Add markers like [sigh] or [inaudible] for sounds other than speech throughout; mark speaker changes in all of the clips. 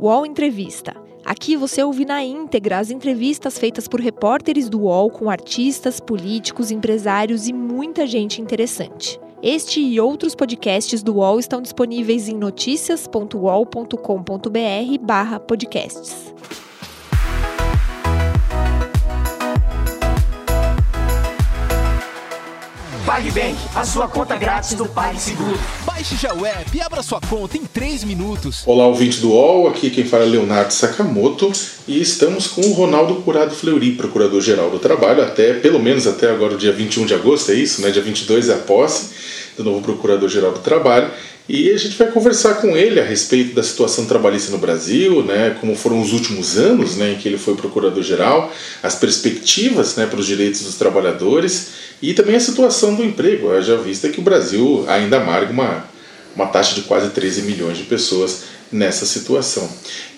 Speaker 1: UOL Entrevista. Aqui você ouve na íntegra as entrevistas feitas por repórteres do UOL com artistas, políticos, empresários e muita gente interessante. Este e outros podcasts do UOL estão disponíveis em noticias.uol.com.br/podcasts.
Speaker 2: PagBank, a sua conta grátis do PagSeguro.
Speaker 3: Baixe já o app e abra sua conta em 3 minutos.
Speaker 4: Olá, ouvinte do UOL, aqui quem fala é Leonardo Sakamoto e estamos com o Ronaldo Curado Fleury, Procurador-Geral do Trabalho, até pelo menos até agora o dia 21 de agosto, é isso, né? Dia 22 é a posse do novo Procurador-Geral do Trabalho. E a gente vai conversar com ele a respeito da situação trabalhista no Brasil, né, como foram os últimos anos né, em que ele foi procurador-geral, as perspectivas né, para os direitos dos trabalhadores e também a situação do emprego. Já vista que o Brasil ainda amarga uma, uma taxa de quase 13 milhões de pessoas nessa situação.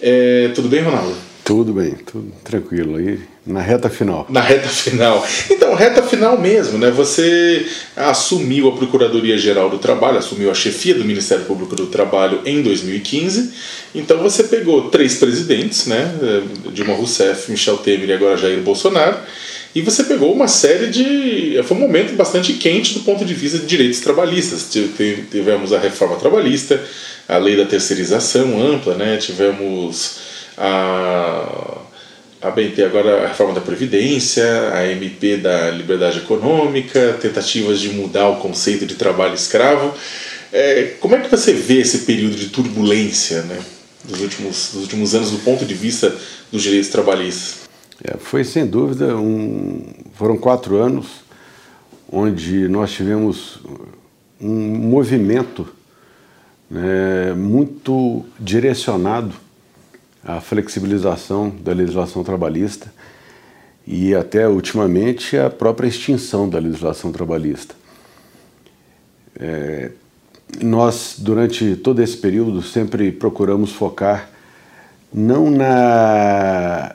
Speaker 4: É, tudo bem, Ronaldo?
Speaker 5: Tudo bem, tudo tranquilo aí, na reta final.
Speaker 4: Na reta final. Então, reta final mesmo, né? Você assumiu a Procuradoria-Geral do Trabalho, assumiu a chefia do Ministério Público do Trabalho em 2015. Então, você pegou três presidentes, né? Dilma Rousseff, Michel Temer e agora Jair Bolsonaro. E você pegou uma série de. Foi um momento bastante quente do ponto de vista de direitos trabalhistas. Tivemos a reforma trabalhista, a lei da terceirização ampla, né? tivemos a, a BNT agora a reforma da Previdência, a MP da Liberdade Econômica, tentativas de mudar o conceito de trabalho escravo. É, como é que você vê esse período de turbulência né, dos, últimos, dos últimos anos do ponto de vista dos direitos trabalhistas?
Speaker 5: É, foi sem dúvida um, foram quatro anos onde nós tivemos um movimento né, muito direcionado a flexibilização da legislação trabalhista e até ultimamente a própria extinção da legislação trabalhista. É, nós, durante todo esse período, sempre procuramos focar não na,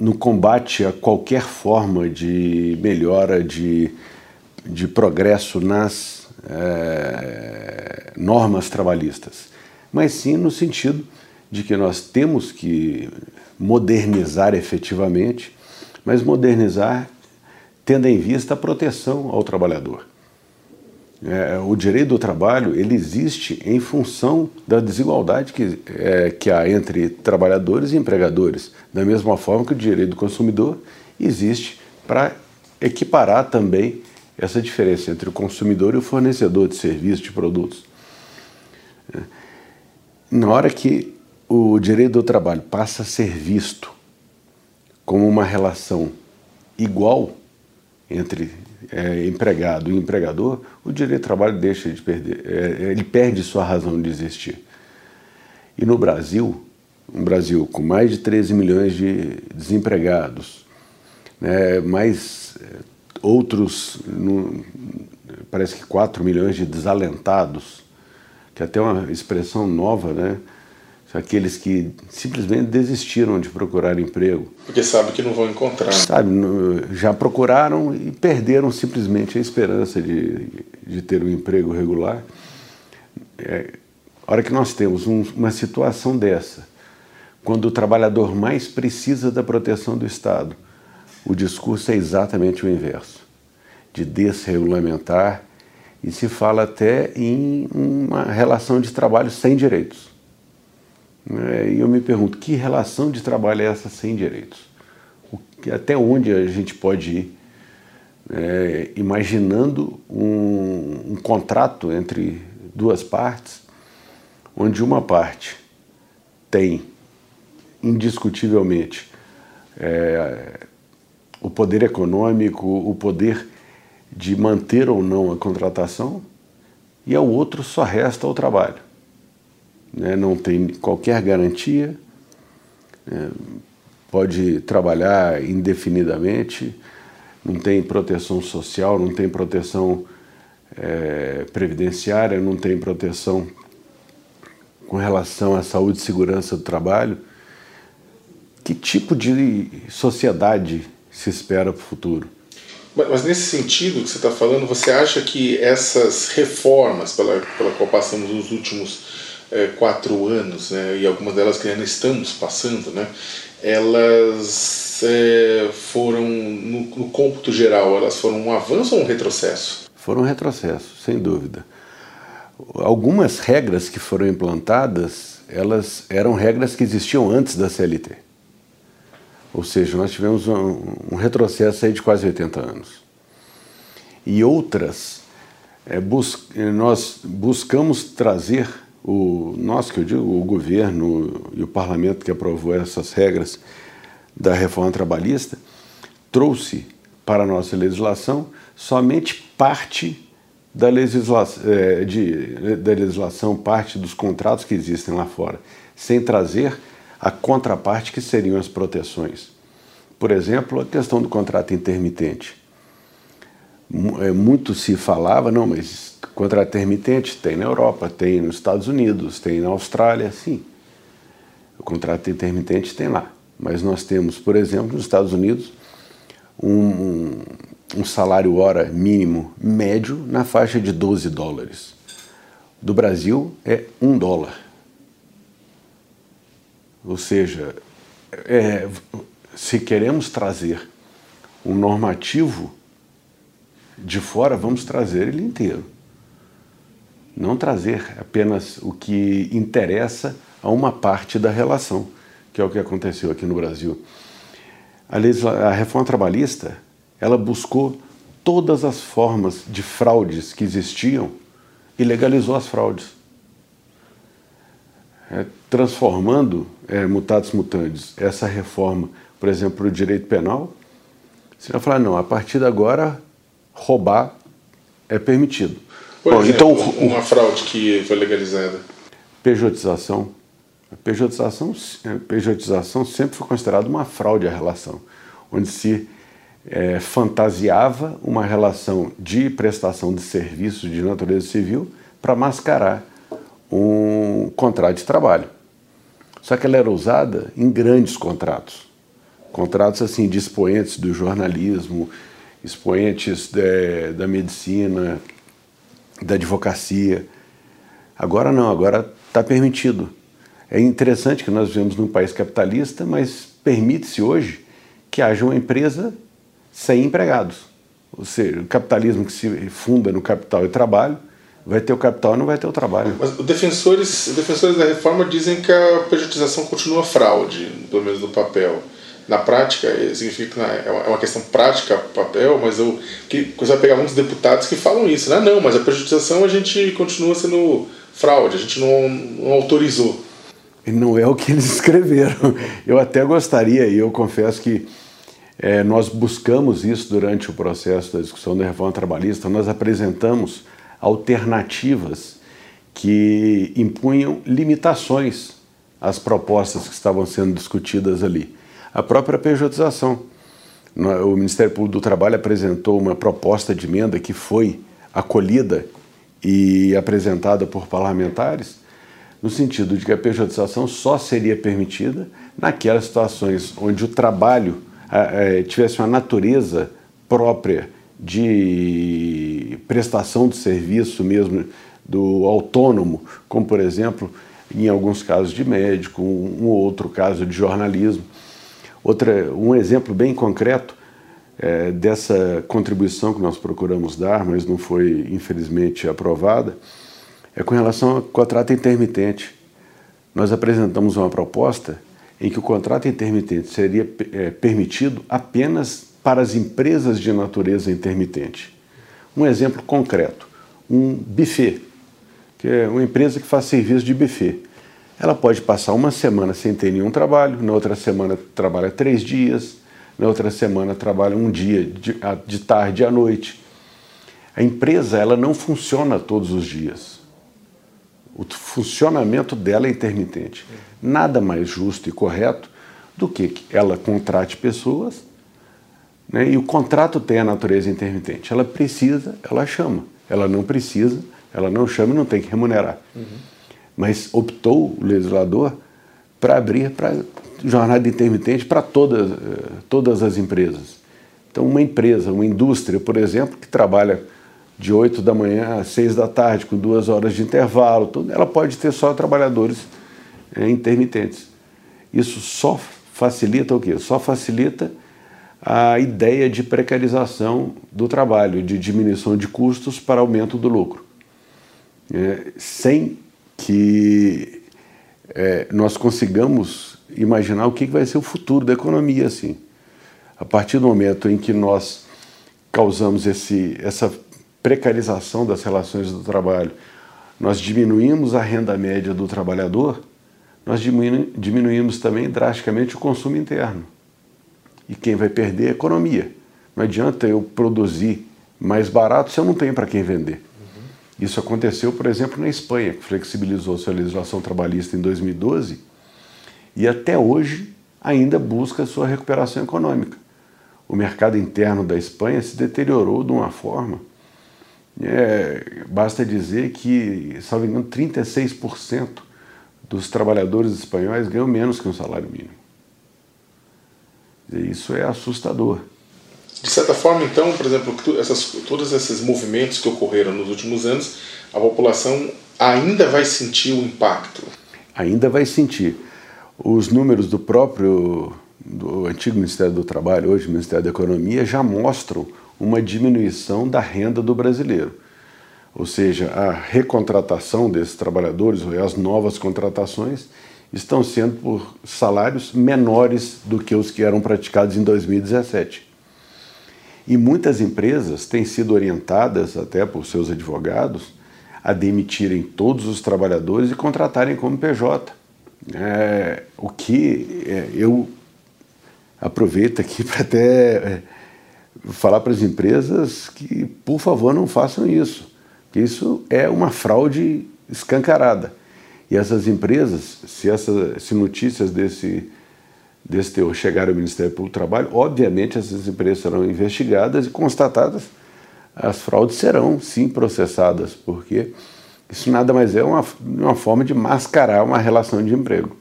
Speaker 5: no combate a qualquer forma de melhora, de, de progresso nas é, normas trabalhistas, mas sim no sentido de que nós temos que modernizar efetivamente, mas modernizar tendo em vista a proteção ao trabalhador. É, o direito do trabalho ele existe em função da desigualdade que, é, que há entre trabalhadores e empregadores, da mesma forma que o direito do consumidor existe para equiparar também essa diferença entre o consumidor e o fornecedor de serviços, de produtos. É, na hora que o direito do trabalho passa a ser visto como uma relação igual entre é, empregado e empregador, o direito do trabalho deixa de perder, é, ele perde sua razão de existir. E no Brasil, um Brasil com mais de 13 milhões de desempregados, né, mais é, outros, no, parece que 4 milhões de desalentados, que é até uma expressão nova, né? Aqueles que simplesmente desistiram de procurar emprego.
Speaker 4: Porque sabem que não vão encontrar.
Speaker 5: Sabe, já procuraram e perderam simplesmente a esperança de, de ter um emprego regular. É, a hora que nós temos um, uma situação dessa, quando o trabalhador mais precisa da proteção do Estado, o discurso é exatamente o inverso, de desregulamentar e se fala até em uma relação de trabalho sem direitos. É, e eu me pergunto, que relação de trabalho é essa sem direitos? até onde a gente pode ir é, imaginando um, um, contrato entre duas partes, onde uma parte tem indiscutivelmente é, o poder econômico, o poder de manter ou não a contratação, e ao outro só resta o trabalho né, não tem qualquer garantia, né, pode trabalhar indefinidamente, não tem proteção social, não tem proteção é, previdenciária, não tem proteção com relação à saúde e segurança do trabalho. Que tipo de sociedade se espera para o futuro?
Speaker 4: Mas nesse sentido que você está falando, você acha que essas reformas pela, pela qual passamos nos últimos é, quatro anos, né, e algumas delas que ainda estamos passando, né, elas é, foram, no, no cômputo geral, elas foram um avanço ou um retrocesso?
Speaker 5: Foram um retrocesso, sem dúvida. Algumas regras que foram implantadas, elas eram regras que existiam antes da CLT. Ou seja, nós tivemos um, um retrocesso aí de quase 80 anos. E outras, é, bus nós buscamos trazer o nós que eu digo, o governo e o parlamento que aprovou essas regras da reforma trabalhista trouxe para a nossa legislação somente parte da legislação, é, de, da legislação, parte dos contratos que existem lá fora, sem trazer a contraparte que seriam as proteções. Por exemplo, a questão do contrato intermitente. É, muito se falava, não, mas contrato intermitente tem na Europa, tem nos Estados Unidos, tem na Austrália, sim. O contrato intermitente tem lá. Mas nós temos, por exemplo, nos Estados Unidos, um, um salário hora mínimo médio na faixa de 12 dólares. Do Brasil é um dólar. Ou seja, é, se queremos trazer um normativo de fora, vamos trazer ele inteiro. Não trazer apenas o que interessa a uma parte da relação, que é o que aconteceu aqui no Brasil. A, a reforma trabalhista, ela buscou todas as formas de fraudes que existiam e legalizou as fraudes. É, transformando é, mutatis mutandis essa reforma, por exemplo, o direito penal, você vai falar, não, a partir de agora, roubar é permitido.
Speaker 4: Por Bom, exemplo, então, uma fraude que foi legalizada.
Speaker 5: Pejotização. A pejotização, a pejotização sempre foi considerada uma fraude à relação, onde se é, fantasiava uma relação de prestação de serviços de natureza civil para mascarar um contrato de trabalho. Só que ela era usada em grandes contratos. Contratos assim de expoentes do jornalismo, expoentes de, da medicina, da advocacia. Agora não, agora está permitido. É interessante que nós vivemos num país capitalista, mas permite-se hoje que haja uma empresa sem empregados. Ou seja, o capitalismo que se funda no capital e trabalho, vai ter o capital e não vai ter o trabalho.
Speaker 4: Mas os defensores, defensores da reforma dizem que a pejotização continua fraude, pelo menos no papel na prática, eh, significa que é, é uma questão prática, papel, mas eu que você vai pegar muitos deputados que falam isso, né? Não, mas a prejudiciação a gente continua sendo fraude, a gente não, não autorizou.
Speaker 5: E não é o que eles [laughs] escreveram. Eu até gostaria, e eu confesso que é, nós buscamos isso durante o processo da discussão da reforma trabalhista, nós apresentamos alternativas que impunham limitações às propostas que estavam sendo discutidas ali a própria pejotização. O Ministério Público do Trabalho apresentou uma proposta de emenda que foi acolhida e apresentada por parlamentares, no sentido de que a pejotização só seria permitida naquelas situações onde o trabalho é, tivesse uma natureza própria de prestação de serviço mesmo do autônomo, como por exemplo, em alguns casos de médico, um outro caso de jornalismo. Outra, um exemplo bem concreto é, dessa contribuição que nós procuramos dar, mas não foi infelizmente aprovada, é com relação ao contrato intermitente. Nós apresentamos uma proposta em que o contrato intermitente seria é, permitido apenas para as empresas de natureza intermitente. Um exemplo concreto: um buffet, que é uma empresa que faz serviço de buffet. Ela pode passar uma semana sem ter nenhum trabalho, na outra semana trabalha três dias, na outra semana trabalha um dia de, de tarde à noite. A empresa ela não funciona todos os dias. O funcionamento dela é intermitente. Nada mais justo e correto do que ela contrate pessoas né, e o contrato tem a natureza intermitente. Ela precisa, ela chama. Ela não precisa, ela não chama e não tem que remunerar. Uhum mas optou o legislador para abrir para jornada intermitente para todas, todas as empresas. Então, uma empresa, uma indústria, por exemplo, que trabalha de 8 da manhã às 6 da tarde, com duas horas de intervalo, ela pode ter só trabalhadores é, intermitentes. Isso só facilita o quê? Só facilita a ideia de precarização do trabalho, de diminuição de custos para aumento do lucro. É, sem que é, nós consigamos imaginar o que vai ser o futuro da economia assim. A partir do momento em que nós causamos esse, essa precarização das relações do trabalho, nós diminuímos a renda média do trabalhador, nós diminu diminuímos também drasticamente o consumo interno. E quem vai perder é a economia. Não adianta eu produzir mais barato se eu não tenho para quem vender. Isso aconteceu, por exemplo, na Espanha, que flexibilizou sua legislação trabalhista em 2012 e até hoje ainda busca sua recuperação econômica. O mercado interno da Espanha se deteriorou de uma forma é, basta dizer que, salvo engano, 36% dos trabalhadores espanhóis ganham menos que um salário mínimo. Isso é assustador.
Speaker 4: De certa forma, então, por exemplo, essas, todos esses movimentos que ocorreram nos últimos anos, a população ainda vai sentir o impacto?
Speaker 5: Ainda vai sentir. Os números do próprio do antigo Ministério do Trabalho, hoje Ministério da Economia, já mostram uma diminuição da renda do brasileiro. Ou seja, a recontratação desses trabalhadores, ou as novas contratações, estão sendo por salários menores do que os que eram praticados em 2017. E muitas empresas têm sido orientadas, até por seus advogados, a demitirem todos os trabalhadores e contratarem como PJ. É, o que é, eu aproveito aqui [laughs] para até é, falar para as empresas que, por favor, não façam isso, que isso é uma fraude escancarada. E essas empresas, se, essa, se notícias desse, desse teor chegarem ao Ministério Público do Trabalho, obviamente essas empresas serão investigadas e constatadas, as fraudes serão sim processadas, porque isso nada mais é uma, uma forma de mascarar uma relação de emprego,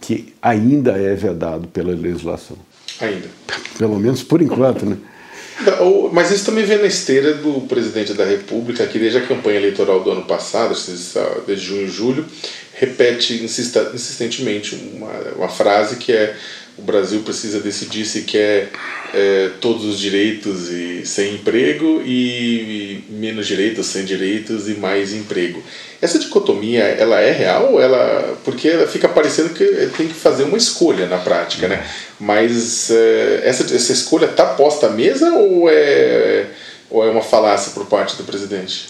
Speaker 5: que ainda é vedado pela legislação.
Speaker 4: Ainda.
Speaker 5: Pelo menos por enquanto, né?
Speaker 4: Mas isso também vem na esteira do presidente da República, que desde a campanha eleitoral do ano passado, desde junho e julho, repete insistentemente uma, uma frase que é o Brasil precisa decidir se quer é, todos os direitos e sem emprego e, e menos direitos sem direitos e mais emprego. Essa dicotomia, ela é real? Ela, porque ela fica parecendo que tem que fazer uma escolha na prática, né? Mas é, essa, essa escolha está posta à mesa ou é, ou é uma falácia por parte do presidente?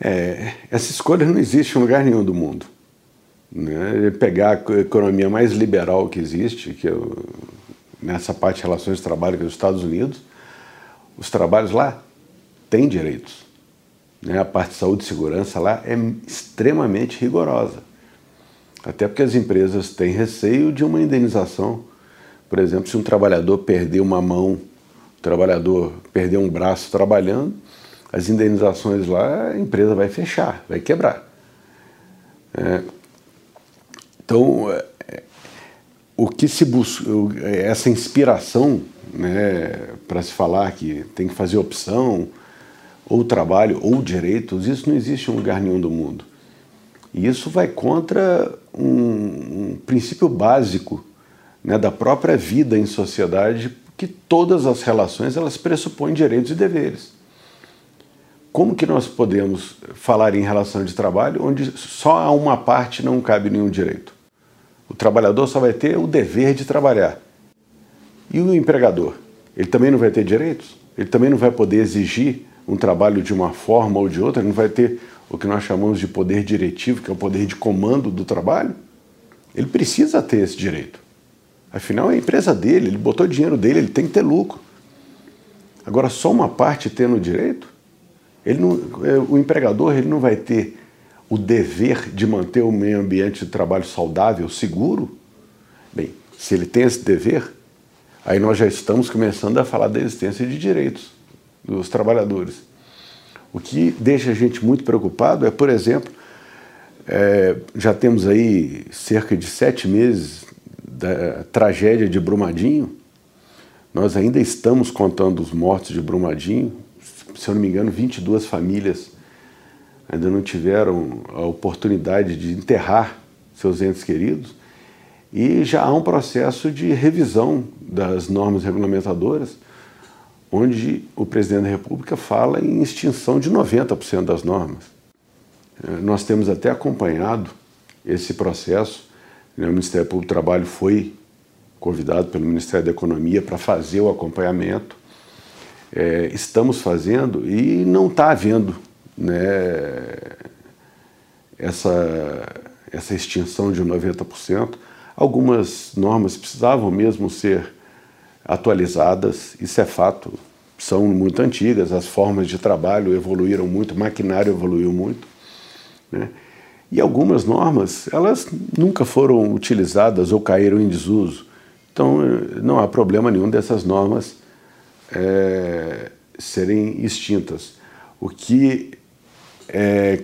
Speaker 5: É, essa escolha não existe em lugar nenhum do mundo. Né? Pegar a economia mais liberal que existe, que é nessa parte de relações de trabalho, que é os Estados Unidos, os trabalhos lá têm direitos. Né? A parte de saúde e segurança lá é extremamente rigorosa. Até porque as empresas têm receio de uma indenização. Por exemplo, se um trabalhador perder uma mão, o trabalhador perder um braço trabalhando, as indenizações lá, a empresa vai fechar, vai quebrar. É, então, é, o que se busca, essa inspiração né, para se falar que tem que fazer opção, ou trabalho, ou direitos, isso não existe em lugar nenhum do mundo. E isso vai contra um, um princípio básico né, da própria vida em sociedade, que todas as relações elas pressupõem direitos e deveres. Como que nós podemos falar em relação de trabalho onde só a uma parte não cabe nenhum direito? O trabalhador só vai ter o dever de trabalhar. E o empregador? Ele também não vai ter direitos? Ele também não vai poder exigir um trabalho de uma forma ou de outra? Ele não vai ter o que nós chamamos de poder diretivo, que é o poder de comando do trabalho? Ele precisa ter esse direito. Afinal, é a empresa dele, ele botou dinheiro dele, ele tem que ter lucro. Agora, só uma parte tendo direito? Ele não, é, o empregador ele não vai ter o dever de manter o meio ambiente de trabalho saudável, seguro? Bem, se ele tem esse dever, aí nós já estamos começando a falar da existência de direitos dos trabalhadores. O que deixa a gente muito preocupado é, por exemplo, é, já temos aí cerca de sete meses da tragédia de Brumadinho, nós ainda estamos contando os mortos de Brumadinho, se eu não me engano, 22 famílias ainda não tiveram a oportunidade de enterrar seus entes queridos. E já há um processo de revisão das normas regulamentadoras, onde o presidente da República fala em extinção de 90% das normas. É, nós temos até acompanhado esse processo. Né? O Ministério Público do Trabalho foi convidado pelo Ministério da Economia para fazer o acompanhamento. É, estamos fazendo e não está havendo né, essa, essa extinção de 90%. Algumas normas precisavam mesmo ser atualizadas, isso é fato, são muito antigas, as formas de trabalho evoluíram muito, o maquinário evoluiu muito. Né? E algumas normas, elas nunca foram utilizadas ou caíram em desuso. Então, não há problema nenhum dessas normas é, serem extintas. O que, é,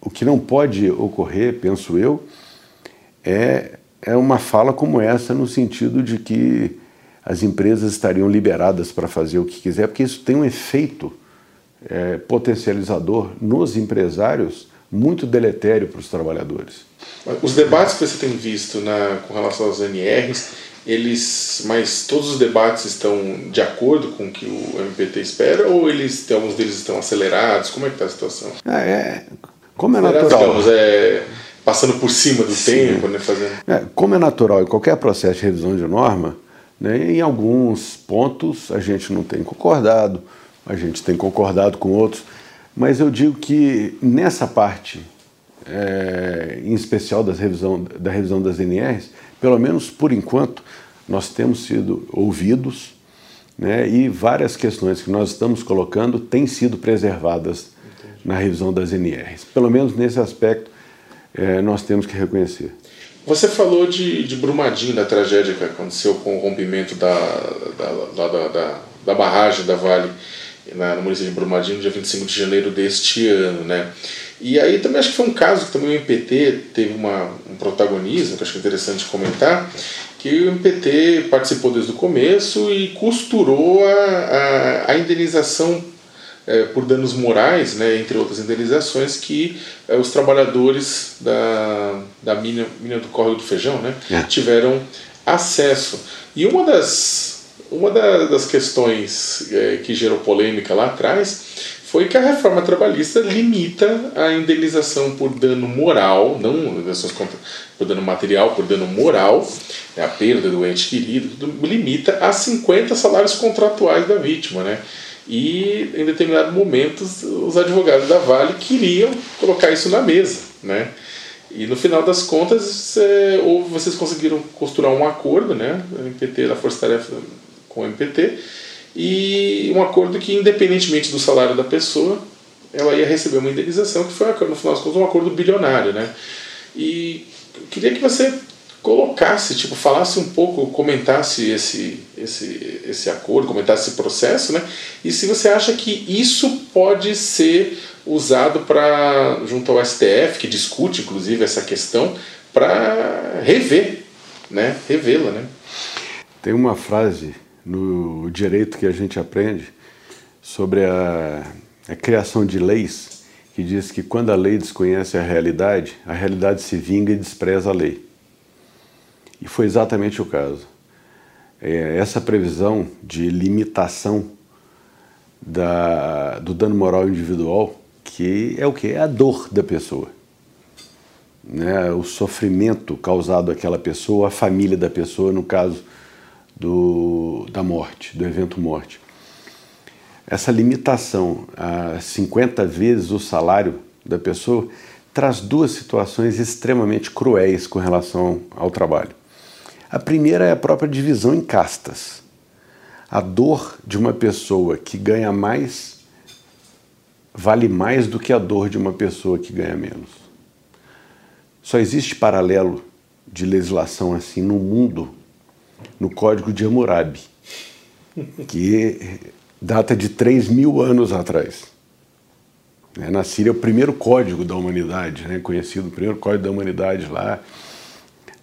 Speaker 5: o que não pode ocorrer, penso eu, é, é uma fala como essa, no sentido de que as empresas estariam liberadas para fazer o que quiser, porque isso tem um efeito é, potencializador nos empresários muito deletério para os trabalhadores.
Speaker 4: Os debates que você tem visto na, com relação aos NRs, eles, mas todos os debates estão de acordo com o que o MPT espera ou eles, alguns deles estão acelerados? Como é que está a situação?
Speaker 5: Ah, é, como é natural.
Speaker 4: Digamos, é, passando por cima do Sim. tempo, né, fazendo...
Speaker 5: É, como é natural em qualquer processo de revisão de norma, né, em alguns pontos a gente não tem concordado, a gente tem concordado com outros, mas eu digo que nessa parte, é, em especial das revisão, da revisão das NRs, pelo menos por enquanto, nós temos sido ouvidos né, e várias questões que nós estamos colocando têm sido preservadas Entendi. na revisão das NRs. Pelo menos nesse aspecto, é, nós temos que reconhecer.
Speaker 4: Você falou de, de Brumadinho, da tragédia que aconteceu com o rompimento da, da, da, da, da barragem da Vale na, no município de Brumadinho, no dia 25 de janeiro deste ano, né? E aí também acho que foi um caso que também o MPT teve uma, um protagonismo, que acho que é interessante comentar, que o MPT participou desde o começo e costurou a, a, a indenização é, por danos morais, né, entre outras indenizações, que é, os trabalhadores da, da mina, mina do Córrego do Feijão né, é. tiveram acesso. E uma das uma das questões é, que gerou polêmica lá atrás foi que a reforma trabalhista limita a indenização por dano moral, não por dano material, por dano moral, né, a perda do ente querido, limita a 50 salários contratuais da vítima. Né? E em determinados momentos os advogados da Vale queriam colocar isso na mesa. Né? E no final das contas, é, ou vocês conseguiram costurar um acordo, né? MPT, a Força Tarefa com o MPT, e um acordo que, independentemente do salário da pessoa, ela ia receber uma indenização, que foi, no final das contas, um acordo bilionário. Né? E eu queria que você colocasse, tipo, falasse um pouco, comentasse esse, esse, esse acordo, comentasse esse processo, né? E se você acha que isso pode ser usado para junto ao STF, que discute inclusive essa questão, para rever, né? Revê-la, né?
Speaker 5: Tem uma frase no direito que a gente aprende sobre a, a criação de leis, que diz que quando a lei desconhece a realidade, a realidade se vinga e despreza a lei. E foi exatamente o caso. É, essa previsão de limitação da, do dano moral individual, que é o que? É a dor da pessoa. Né? O sofrimento causado àquela pessoa, a família da pessoa, no caso do, da morte, do evento morte. Essa limitação a 50 vezes o salário da pessoa traz duas situações extremamente cruéis com relação ao trabalho. A primeira é a própria divisão em castas. A dor de uma pessoa que ganha mais vale mais do que a dor de uma pessoa que ganha menos. Só existe paralelo de legislação assim no mundo no Código de Hammurabi, que data de 3 mil anos atrás. É, na Síria, é o primeiro código da humanidade, né, conhecido, o primeiro código da humanidade lá,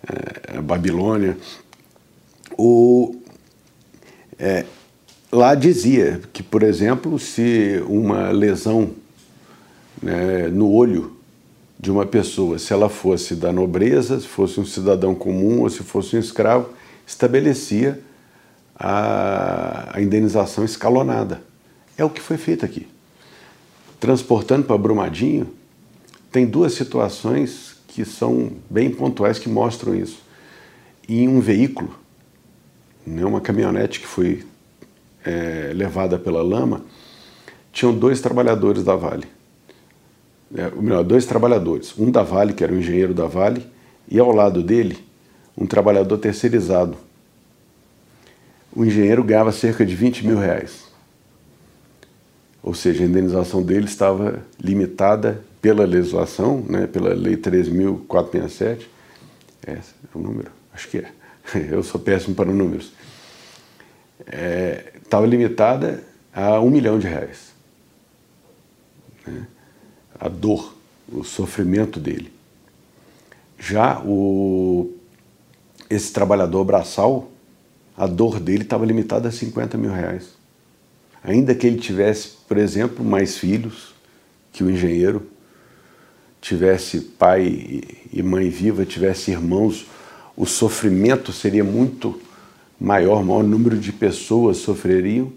Speaker 5: é, Babilônia. O, é, lá dizia que, por exemplo, se uma lesão né, no olho de uma pessoa, se ela fosse da nobreza, se fosse um cidadão comum ou se fosse um escravo, estabelecia a, a indenização escalonada. É o que foi feito aqui. Transportando para Brumadinho, tem duas situações que são bem pontuais que mostram isso. Em um veículo, né, uma caminhonete que foi é, levada pela lama, tinham dois trabalhadores da Vale. É, melhor, dois trabalhadores. Um da Vale, que era o engenheiro da Vale, e ao lado dele, um trabalhador terceirizado. O engenheiro ganhava cerca de 20 mil reais. Ou seja, a indenização dele estava limitada pela legislação, né, pela Lei 13.467. É, é o número? Acho que é. [laughs] Eu sou péssimo para números estava é, limitada a um milhão de reais. Né? A dor, o sofrimento dele. Já o, esse trabalhador braçal, a dor dele estava limitada a 50 mil reais. Ainda que ele tivesse, por exemplo, mais filhos que o engenheiro, tivesse pai e mãe viva, tivesse irmãos, o sofrimento seria muito maior, maior número de pessoas sofreriam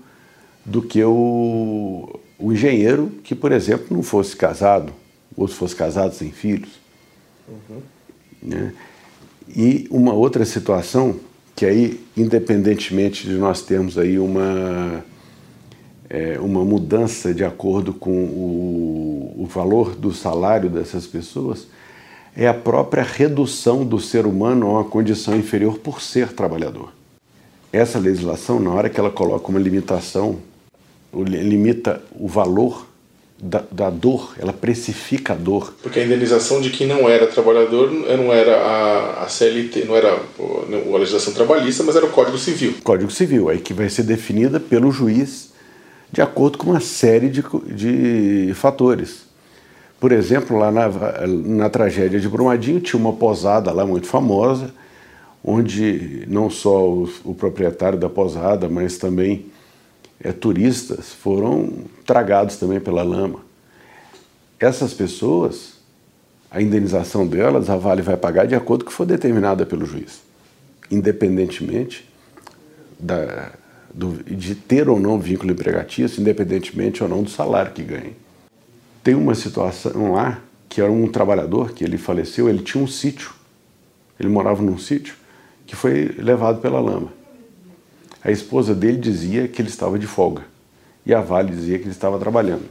Speaker 5: do que o, o engenheiro que, por exemplo, não fosse casado, ou se fosse casado sem filhos. Uhum. Né? E uma outra situação, que aí, independentemente de nós termos aí uma, é, uma mudança de acordo com o, o valor do salário dessas pessoas, é a própria redução do ser humano a uma condição inferior por ser trabalhador. Essa legislação, na hora que ela coloca uma limitação, limita o valor da, da, dor, ela precifica a dor.
Speaker 4: Porque a indenização de quem não era trabalhador não era a, a CLT, não era a legislação trabalhista, mas era o Código Civil.
Speaker 5: Código Civil, aí que vai ser definida pelo juiz de acordo com uma série de, de fatores. Por exemplo, lá na, na tragédia de Brumadinho tinha uma posada lá muito famosa, onde não só o, o proprietário da posada, mas também é, turistas foram tragados também pela lama. Essas pessoas, a indenização delas, a Vale vai pagar de acordo com o que for determinada pelo juiz, independentemente da, do, de ter ou não vínculo empregatício, independentemente ou não do salário que ganhe. Tem uma situação lá que era um trabalhador que ele faleceu, ele tinha um sítio, ele morava num sítio, que foi levado pela lama. A esposa dele dizia que ele estava de folga e a Vale dizia que ele estava trabalhando.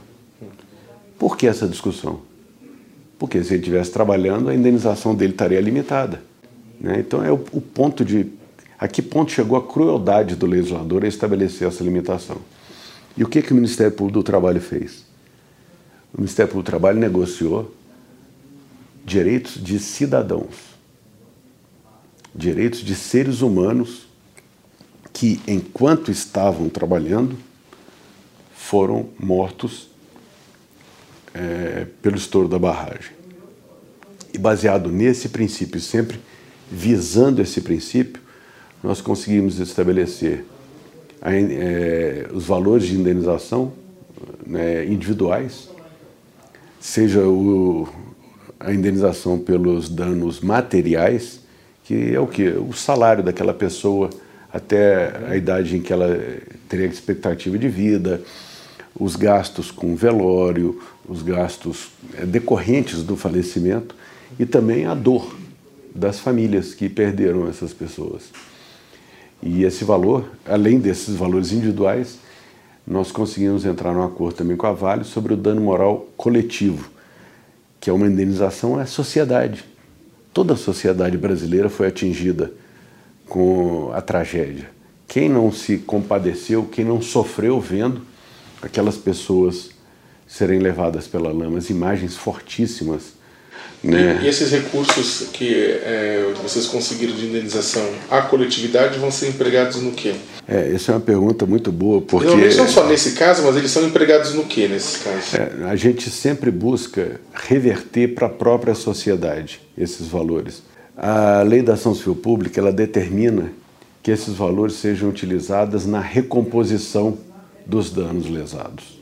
Speaker 5: Por que essa discussão? Porque se ele estivesse trabalhando, a indenização dele estaria limitada. Né? Então é o, o ponto de. A que ponto chegou a crueldade do legislador a estabelecer essa limitação? E o que, que o Ministério Público do Trabalho fez? O Ministério Público do Trabalho negociou direitos de cidadãos direitos de seres humanos que, enquanto estavam trabalhando, foram mortos é, pelo estouro da barragem. E baseado nesse princípio, sempre visando esse princípio, nós conseguimos estabelecer a, é, os valores de indenização né, individuais, seja o, a indenização pelos danos materiais, que é o que? O salário daquela pessoa até a idade em que ela teria expectativa de vida, os gastos com velório, os gastos é, decorrentes do falecimento e também a dor das famílias que perderam essas pessoas. E esse valor, além desses valores individuais, nós conseguimos entrar num acordo também com a Vale sobre o dano moral coletivo, que é uma indenização à sociedade toda a sociedade brasileira foi atingida com a tragédia. Quem não se compadeceu, quem não sofreu vendo aquelas pessoas serem levadas pela lama, as imagens fortíssimas. Né?
Speaker 4: E, esses recursos que é, vocês conseguiram de indenização à coletividade vão ser empregados no quê?
Speaker 5: É, essa é uma pergunta muito boa, porque...
Speaker 4: Não, não só nesse caso, mas eles são empregados no quê nesse caso?
Speaker 5: É, a gente sempre busca reverter para a própria sociedade esses valores. A lei da ação civil pública, ela determina que esses valores sejam utilizados na recomposição dos danos lesados.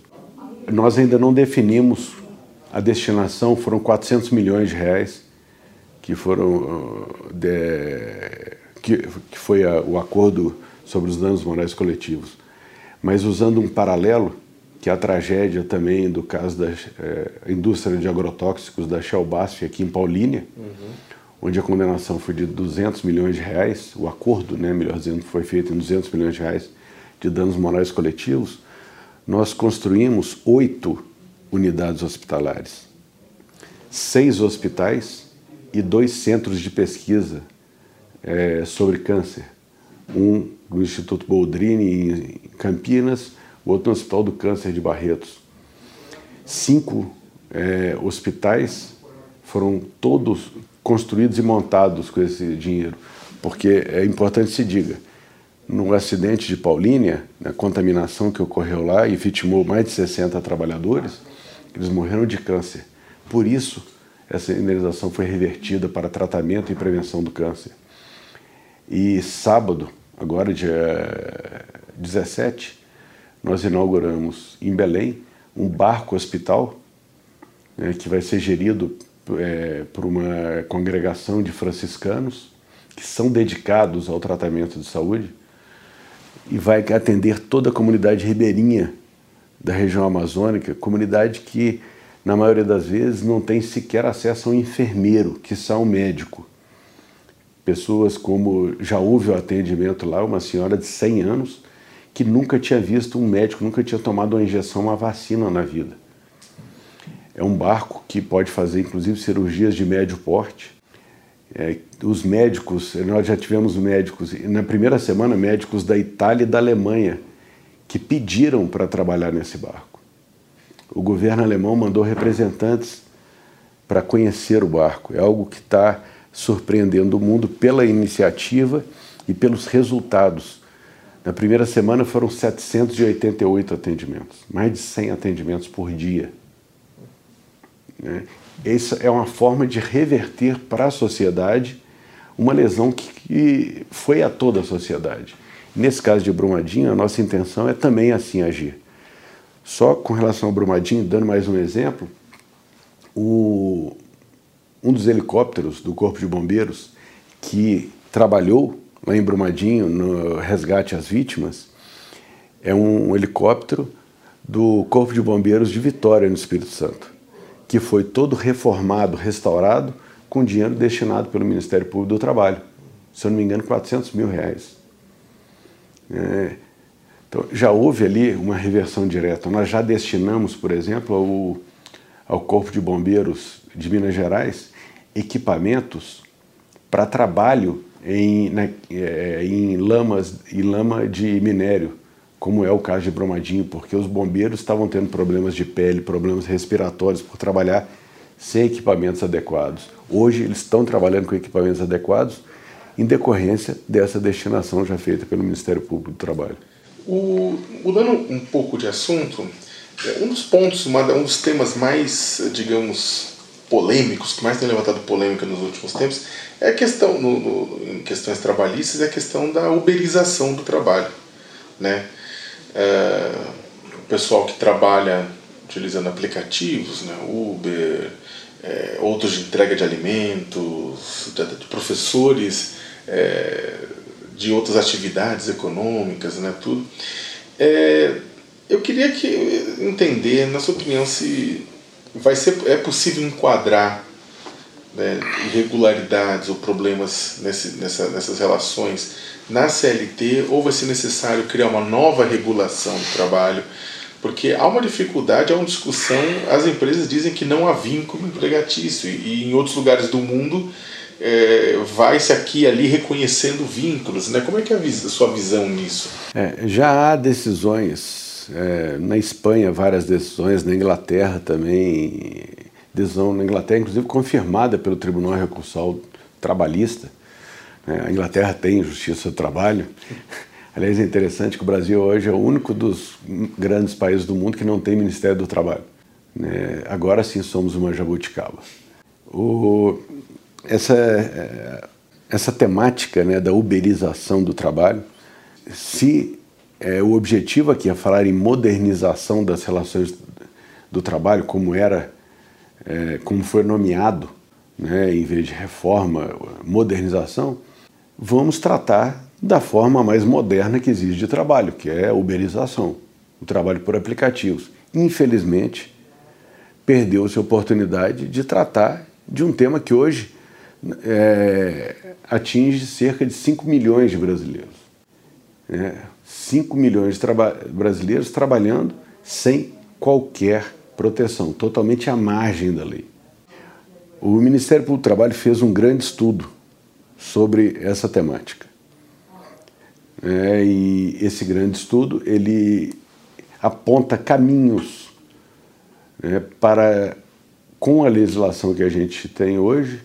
Speaker 5: Nós ainda não definimos a destinação, foram 400 milhões de reais que foram de, que, que foi a, o acordo sobre os danos morais coletivos. Mas usando um paralelo, que é a tragédia também do caso da é, indústria de agrotóxicos da Shell Basf aqui em Paulínia, uhum. Onde a condenação foi de 200 milhões de reais, o acordo, né, melhor dizendo, foi feito em 200 milhões de reais de danos morais coletivos, nós construímos oito unidades hospitalares, seis hospitais e dois centros de pesquisa é, sobre câncer. Um no Instituto Boldrini, em Campinas, o outro no Hospital do Câncer de Barretos. Cinco é, hospitais foram todos construídos e montados com esse dinheiro, porque é importante se diga, no acidente de Paulínia, na contaminação que ocorreu lá e vitimou mais de 60 trabalhadores, eles morreram de câncer. Por isso, essa indenização foi revertida para tratamento e prevenção do câncer. E sábado, agora dia 17, nós inauguramos em Belém um barco hospital né, que vai ser gerido é, por uma congregação de franciscanos que são dedicados ao tratamento de saúde e vai atender toda a comunidade ribeirinha da região amazônica, comunidade que na maioria das vezes não tem sequer acesso a um enfermeiro, que só um médico. Pessoas como já houve o atendimento lá, uma senhora de 100 anos que nunca tinha visto um médico, nunca tinha tomado uma injeção, uma vacina na vida. É um barco que pode fazer inclusive cirurgias de médio porte. É, os médicos, nós já tivemos médicos, na primeira semana, médicos da Itália e da Alemanha que pediram para trabalhar nesse barco. O governo alemão mandou representantes para conhecer o barco. É algo que está surpreendendo o mundo pela iniciativa e pelos resultados. Na primeira semana foram 788 atendimentos, mais de 100 atendimentos por dia. Né? Essa é uma forma de reverter para a sociedade uma lesão que, que foi a toda a sociedade. Nesse caso de Brumadinho, a nossa intenção é também assim agir. Só com relação ao Brumadinho, dando mais um exemplo, o, um dos helicópteros do Corpo de Bombeiros que trabalhou lá em Brumadinho no resgate às vítimas é um helicóptero do Corpo de Bombeiros de Vitória, no Espírito Santo, que foi todo reformado, restaurado, com dinheiro destinado pelo Ministério Público do Trabalho. Se eu não me engano, 400 mil reais. É, então, já houve ali uma reversão direta. Nós já destinamos, por exemplo, ao, ao Corpo de Bombeiros de Minas Gerais equipamentos para trabalho em, na, é, em lamas e lama de minério, como é o caso de Brumadinho, porque os bombeiros estavam tendo problemas de pele, problemas respiratórios por trabalhar sem equipamentos adequados. Hoje eles estão trabalhando com equipamentos adequados em decorrência dessa destinação já feita pelo Ministério Público do Trabalho.
Speaker 4: O, mudando um pouco de assunto, é, um dos pontos, um dos temas mais, digamos, polêmicos, que mais tem levantado polêmica nos últimos tempos, é a questão, no, no, em questões trabalhistas, é a questão da uberização do trabalho. Né? É, o pessoal que trabalha utilizando aplicativos, né? Uber, é, outros de entrega de alimentos, de, de professores é, de outras atividades econômicas, né, tudo. É, eu queria que entender, na sua opinião, se vai ser é possível enquadrar né, irregularidades ou problemas nesse, nessa, nessas relações na CLT ou vai ser necessário criar uma nova regulação do trabalho? Porque há uma dificuldade, há uma discussão, as empresas dizem que não há vínculo empregatício e, em outros lugares do mundo é, vai-se aqui e ali reconhecendo vínculos. Né? Como é que é a, vis a sua visão nisso?
Speaker 5: É, já há decisões, é, na Espanha várias decisões, na Inglaterra também, decisão na Inglaterra inclusive confirmada pelo Tribunal Recursal Trabalhista. Né? A Inglaterra tem justiça do trabalho. [laughs] Aliás, é interessante que o Brasil hoje é o único dos grandes países do mundo que não tem Ministério do Trabalho. Né? Agora sim somos uma jabuticaba. O, essa, é, essa temática né, da uberização do trabalho, se é, o objetivo aqui é falar em modernização das relações do trabalho, como era, é, como foi nomeado, né, em vez de reforma, modernização, vamos tratar da forma mais moderna que existe de trabalho, que é a uberização, o trabalho por aplicativos. Infelizmente, perdeu-se a oportunidade de tratar de um tema que hoje é, atinge cerca de 5 milhões de brasileiros. É, 5 milhões de traba brasileiros trabalhando sem qualquer proteção, totalmente à margem da lei. O Ministério Público do Trabalho fez um grande estudo sobre essa temática. É, e esse grande estudo ele aponta caminhos né, para, com a legislação que a gente tem hoje,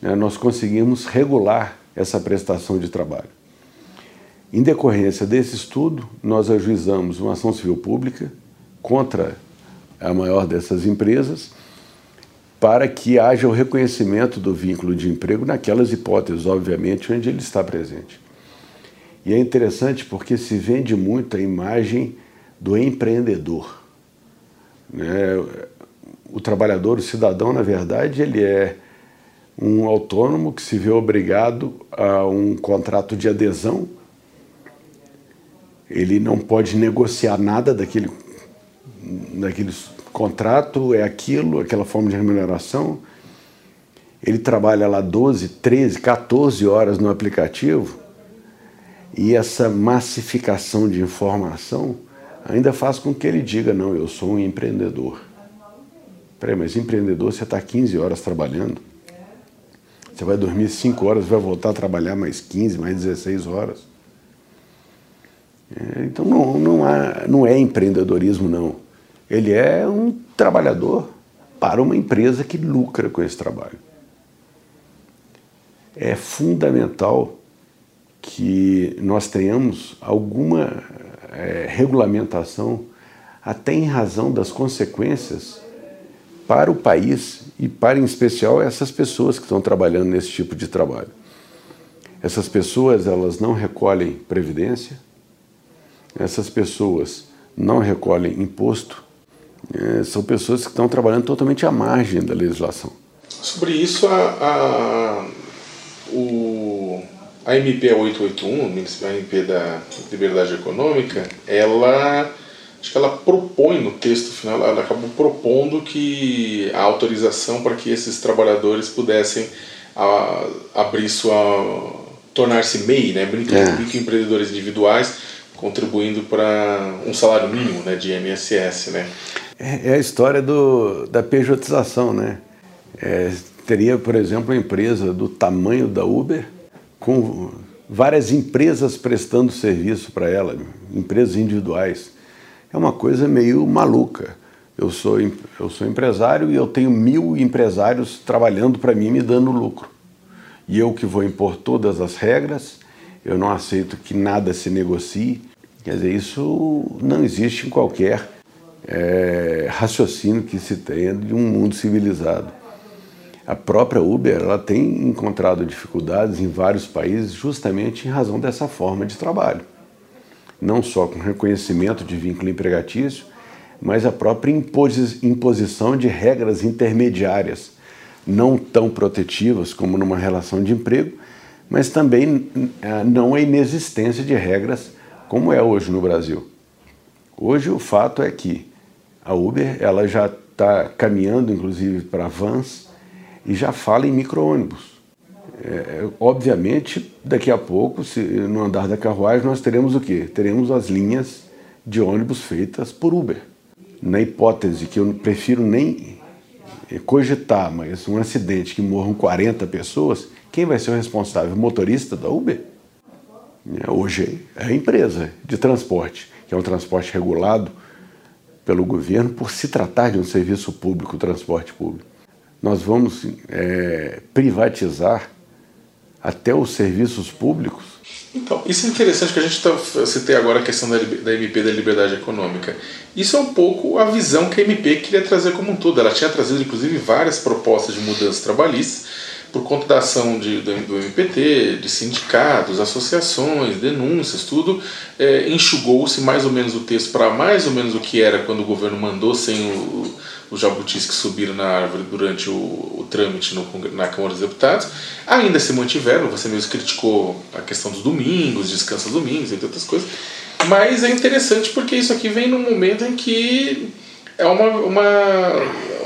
Speaker 5: né, nós conseguimos regular essa prestação de trabalho. Em decorrência desse estudo, nós ajuizamos uma ação civil pública contra a maior dessas empresas para que haja o reconhecimento do vínculo de emprego naquelas hipóteses, obviamente, onde ele está presente. E é interessante porque se vende muito a imagem do empreendedor. Né? O trabalhador, o cidadão, na verdade, ele é um autônomo que se vê obrigado a um contrato de adesão. Ele não pode negociar nada daquele, daquele contrato, é aquilo, aquela forma de remuneração. Ele trabalha lá 12, 13, 14 horas no aplicativo e essa massificação de informação ainda faz com que ele diga: não, eu sou um empreendedor. Peraí, mas empreendedor você está 15 horas trabalhando. Você vai dormir 5 horas, vai voltar a trabalhar mais 15, mais 16 horas. É, então não, não, há, não é empreendedorismo, não. Ele é um trabalhador para uma empresa que lucra com esse trabalho. É fundamental que nós tenhamos alguma é, regulamentação, até em razão das consequências para o país e para, em especial, essas pessoas que estão trabalhando nesse tipo de trabalho. Essas pessoas, elas não recolhem previdência, essas pessoas não recolhem imposto, é, são pessoas que estão trabalhando totalmente à margem da legislação.
Speaker 4: Sobre isso, a, a, o, a MP 881, a MP da Liberdade Econômica, ela acho que ela propõe no texto final, ela acabou propondo que a autorização para que esses trabalhadores pudessem a, abrir sua tornar-se MEI, né, micro, é. microempreendedores individuais, contribuindo para um salário mínimo, né, de INSS, né?
Speaker 5: É, é a história do, da pejotização, né? É, teria, por exemplo, uma empresa do tamanho da Uber com várias empresas prestando serviço para ela, empresas individuais é uma coisa meio maluca. Eu sou, eu sou empresário e eu tenho mil empresários trabalhando para mim me dando lucro. E eu que vou impor todas as regras, eu não aceito que nada se negocie. Quer dizer, isso não existe em qualquer é, raciocínio que se tenha de um mundo civilizado. A própria Uber ela tem encontrado dificuldades em vários países justamente em razão dessa forma de trabalho não só com reconhecimento de vínculo empregatício, mas a própria imposição de regras intermediárias, não tão protetivas como numa relação de emprego, mas também eh, não a inexistência de regras como é hoje no Brasil. Hoje o fato é que a Uber ela já está caminhando, inclusive, para vans e já fala em micro-ônibus. É, obviamente, daqui a pouco, se, no andar da carruagem, nós teremos o quê? Teremos as linhas de ônibus feitas por Uber. Na hipótese que eu prefiro nem cogitar, mas um acidente que morram 40 pessoas, quem vai ser o responsável? O motorista da Uber? É, hoje é a empresa de transporte, que é um transporte regulado pelo governo por se tratar de um serviço público, transporte público. Nós vamos é, privatizar até os serviços públicos.
Speaker 4: Então, isso é interessante que a gente tá, citei agora a questão da, da MP da liberdade econômica. Isso é um pouco a visão que a MP queria trazer como um todo. Ela tinha trazido, inclusive, várias propostas de mudanças trabalhistas, por conta da ação de, do, do MPT, de sindicatos, associações, denúncias, tudo, é, enxugou-se mais ou menos o texto para mais ou menos o que era quando o governo mandou, sem os jabutis que subiram na árvore durante o, o trâmite no, na Câmara dos Deputados. Ainda se mantiveram, você mesmo criticou a questão dos domingos, descanso aos domingos, entre outras coisas. Mas é interessante porque isso aqui vem num momento em que é uma, uma,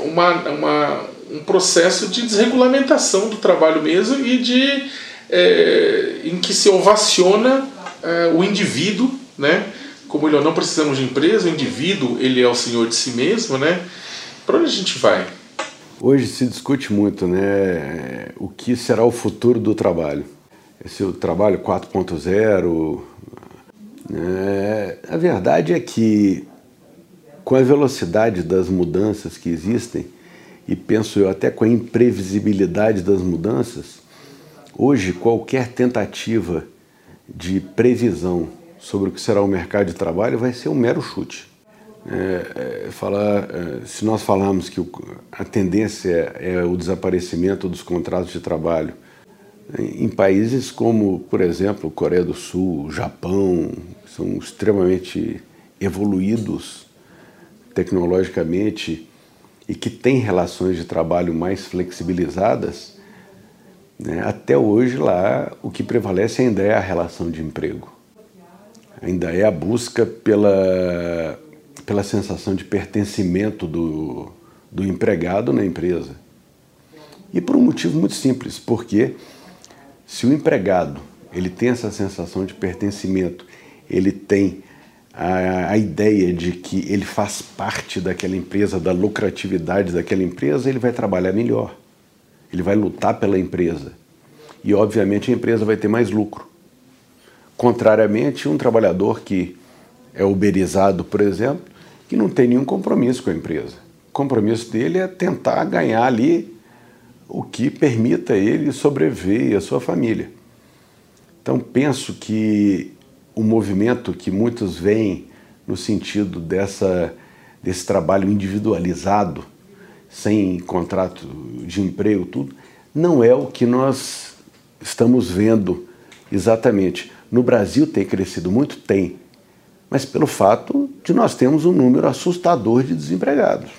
Speaker 4: uma, uma um processo de desregulamentação do trabalho mesmo e de é, em que se ovaciona é, o indivíduo, né? Como ele não precisamos de empresa, o indivíduo ele é o senhor de si mesmo, né? Para onde a gente vai?
Speaker 5: Hoje se discute muito, né? O que será o futuro do trabalho? Esse é trabalho 4.0. É, a verdade é que com a velocidade das mudanças que existem, e penso eu até com a imprevisibilidade das mudanças, hoje qualquer tentativa de previsão sobre o que será o mercado de trabalho vai ser um mero chute. É, é, falar, é, se nós falarmos que o, a tendência é, é, o desaparecimento dos contratos de trabalho em países como, por exemplo, Coreia do Sul, Japão, são extremamente evoluídos tecnologicamente e que têm relações de trabalho mais flexibilizadas, né, até hoje lá o que prevalece ainda é a relação de emprego. Ainda é a busca pela, pela sensação de pertencimento do, do empregado na empresa. E por um motivo muito simples, porque se o empregado ele tem essa sensação de pertencimento, ele tem a, a ideia de que ele faz parte daquela empresa, da lucratividade daquela empresa, ele vai trabalhar melhor. Ele vai lutar pela empresa. E, obviamente, a empresa vai ter mais lucro. Contrariamente, um trabalhador que é uberizado, por exemplo, que não tem nenhum compromisso com a empresa. O compromisso dele é tentar ganhar ali o que permita ele sobreviver e a sua família. Então, penso que o movimento que muitos veem no sentido dessa, desse trabalho individualizado, sem contrato de emprego, tudo, não é o que nós estamos vendo exatamente. No Brasil tem crescido muito? Tem. Mas pelo fato de nós termos um número assustador de desempregados.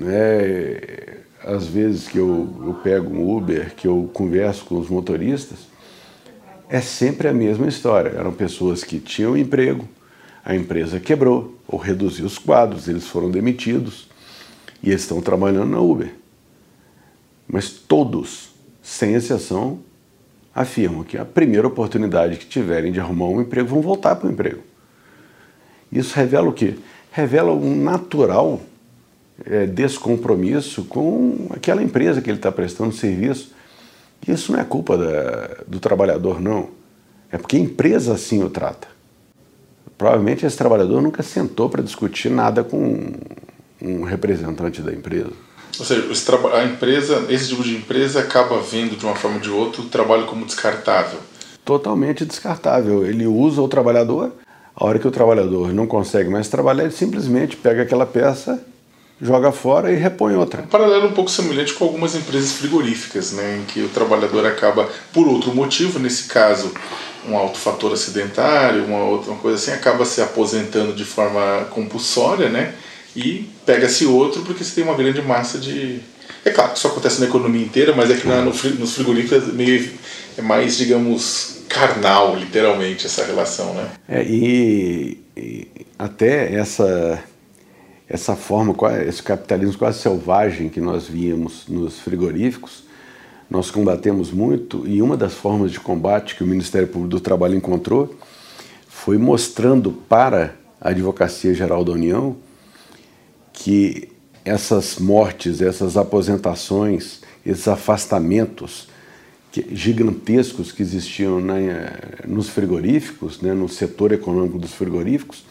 Speaker 5: É, às vezes que eu, eu pego um Uber, que eu converso com os motoristas, é sempre a mesma história. Eram pessoas que tinham emprego, a empresa quebrou ou reduziu os quadros, eles foram demitidos e estão trabalhando na Uber. Mas todos, sem exceção, afirmam que a primeira oportunidade que tiverem de arrumar um emprego vão voltar para o emprego. Isso revela o quê? Revela um natural é, descompromisso com aquela empresa que ele está prestando serviço isso não é culpa da, do trabalhador, não. É porque a empresa assim o trata. Provavelmente esse trabalhador nunca sentou para discutir nada com um representante da empresa.
Speaker 4: Ou seja, a empresa, esse tipo de empresa acaba vendo de uma forma ou de outra o trabalho como descartável.
Speaker 5: Totalmente descartável. Ele usa o trabalhador, a hora que o trabalhador não consegue mais trabalhar, ele simplesmente pega aquela peça joga fora e repõe outra.
Speaker 4: Um paralelo um pouco semelhante com algumas empresas frigoríficas, né, em que o trabalhador acaba, por outro motivo, nesse caso, um alto fator acidentário, uma outra coisa assim, acaba se aposentando de forma compulsória, né, e pega-se outro porque você tem uma grande massa de... É claro que isso acontece na economia inteira, mas é que na, no, nos frigoríficos é, meio, é mais, digamos, carnal, literalmente, essa relação, né?
Speaker 5: É, e, e até essa essa forma, esse capitalismo quase selvagem que nós víamos nos frigoríficos, nós combatemos muito e uma das formas de combate que o Ministério Público do Trabalho encontrou foi mostrando para a Advocacia Geral da União que essas mortes, essas aposentações, esses afastamentos gigantescos que existiam na, nos frigoríficos, né, no setor econômico dos frigoríficos,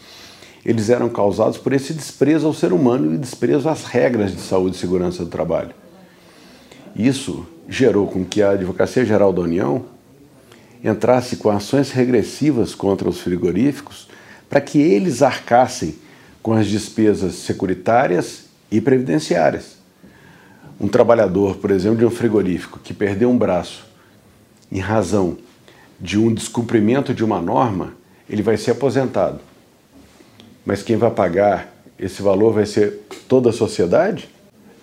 Speaker 5: eles eram causados por esse desprezo ao ser humano e desprezo às regras de saúde e segurança do trabalho. Isso gerou com que a Advocacia Geral da União entrasse com ações regressivas contra os frigoríficos para que eles arcassem com as despesas securitárias e previdenciárias. um trabalhador, por exemplo, de um frigorífico que perdeu um braço em razão de um descumprimento de uma norma, ele vai ser aposentado. Mas quem vai pagar esse valor vai ser toda a sociedade?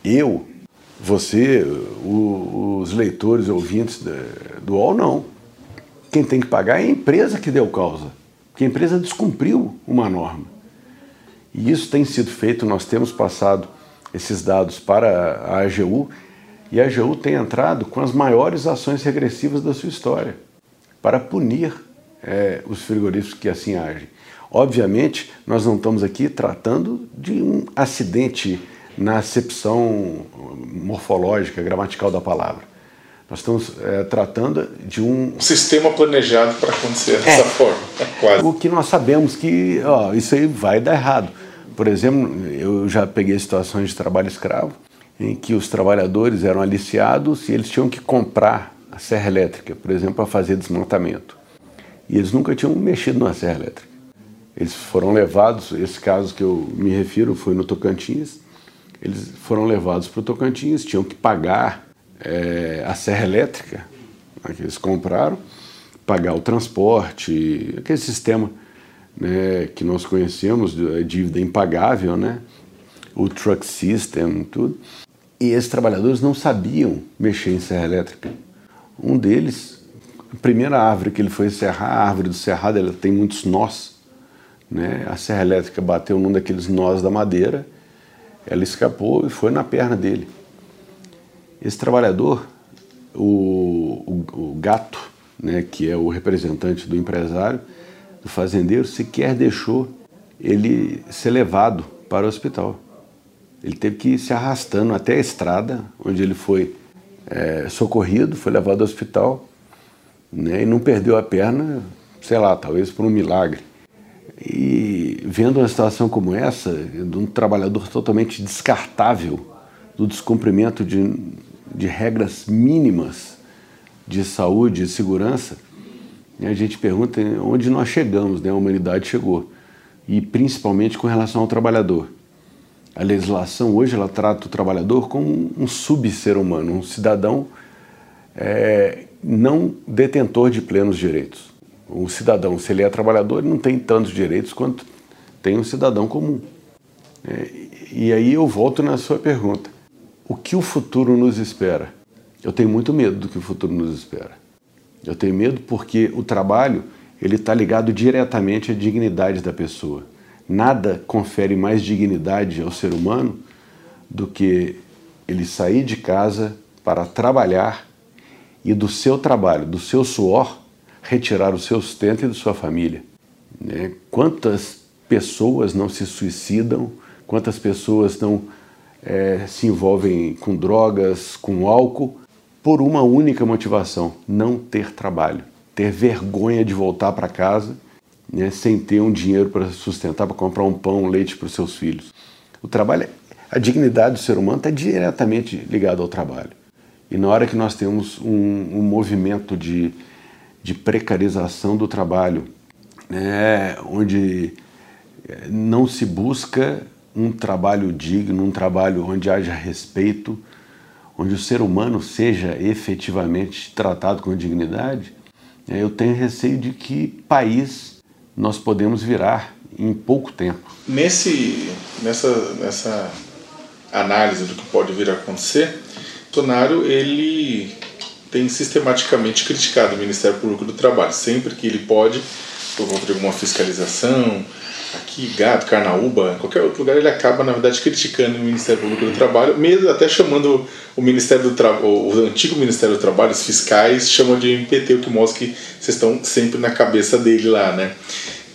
Speaker 5: Eu? Você? O, os leitores, ouvintes do UOL? Não. Quem tem que pagar é a empresa que deu causa. Que a empresa descumpriu uma norma. E isso tem sido feito, nós temos passado esses dados para a AGU e a AGU tem entrado com as maiores ações regressivas da sua história para punir é, os frigoríficos que assim agem. Obviamente, nós não estamos aqui tratando de um acidente na acepção morfológica, gramatical da palavra. Nós estamos é, tratando de um...
Speaker 4: um sistema planejado para acontecer dessa é, forma, é quase.
Speaker 5: O que nós sabemos que ó, isso aí vai dar errado. Por exemplo, eu já peguei situações de trabalho escravo em que os trabalhadores eram aliciados e eles tinham que comprar a serra elétrica, por exemplo, para fazer desmontamento. E eles nunca tinham mexido na serra elétrica. Eles foram levados, esse caso que eu me refiro foi no Tocantins, eles foram levados para o Tocantins, tinham que pagar é, a serra elétrica né, que eles compraram, pagar o transporte, aquele sistema né, que nós conhecemos, a dívida impagável, né, o truck system, tudo. E esses trabalhadores não sabiam mexer em serra elétrica. Um deles, a primeira árvore que ele foi serrar, a árvore do cerrado, ela tem muitos nós. Né? A serra elétrica bateu num daqueles nós da madeira, ela escapou e foi na perna dele. Esse trabalhador, o, o, o gato, né, que é o representante do empresário, do fazendeiro, sequer deixou ele ser levado para o hospital. Ele teve que ir se arrastando até a estrada, onde ele foi é, socorrido, foi levado ao hospital né, e não perdeu a perna, sei lá, talvez por um milagre. E vendo uma situação como essa, de um trabalhador totalmente descartável, do descumprimento de, de regras mínimas de saúde e segurança, a gente pergunta onde nós chegamos, né? a humanidade chegou. E principalmente com relação ao trabalhador. A legislação hoje ela trata o trabalhador como um sub-ser humano, um cidadão é, não detentor de plenos direitos. Um cidadão, se ele é trabalhador, ele não tem tantos direitos quanto tem um cidadão comum. É, e aí eu volto na sua pergunta. O que o futuro nos espera? Eu tenho muito medo do que o futuro nos espera. Eu tenho medo porque o trabalho ele está ligado diretamente à dignidade da pessoa. Nada confere mais dignidade ao ser humano do que ele sair de casa para trabalhar e do seu trabalho, do seu suor, retirar o seu sustento e da sua família. Né? Quantas pessoas não se suicidam, quantas pessoas não é, se envolvem com drogas, com álcool, por uma única motivação: não ter trabalho, ter vergonha de voltar para casa né, sem ter um dinheiro para sustentar, para comprar um pão, um leite para os seus filhos. O trabalho, a dignidade do ser humano está diretamente ligada ao trabalho. E na hora que nós temos um, um movimento de, de precarização do trabalho, né, onde eh, não se busca um trabalho digno, um trabalho onde haja respeito, onde o ser humano seja efetivamente tratado com dignidade, é, eu tenho receio de que país nós podemos virar em pouco tempo.
Speaker 4: Nesse, nessa, nessa análise do que pode vir a acontecer, Bolsonaro ele tem sistematicamente criticado o Ministério Público do Trabalho sempre que ele pode, por conta de alguma fiscalização, aqui, Gato, Carnaúba, qualquer outro lugar, ele acaba, na verdade, criticando o Ministério Público do Trabalho, mesmo até chamando o Ministério do Tra... o antigo Ministério do Trabalho, os fiscais, chamam de MPT, o que mostra que vocês estão sempre na cabeça dele lá, né?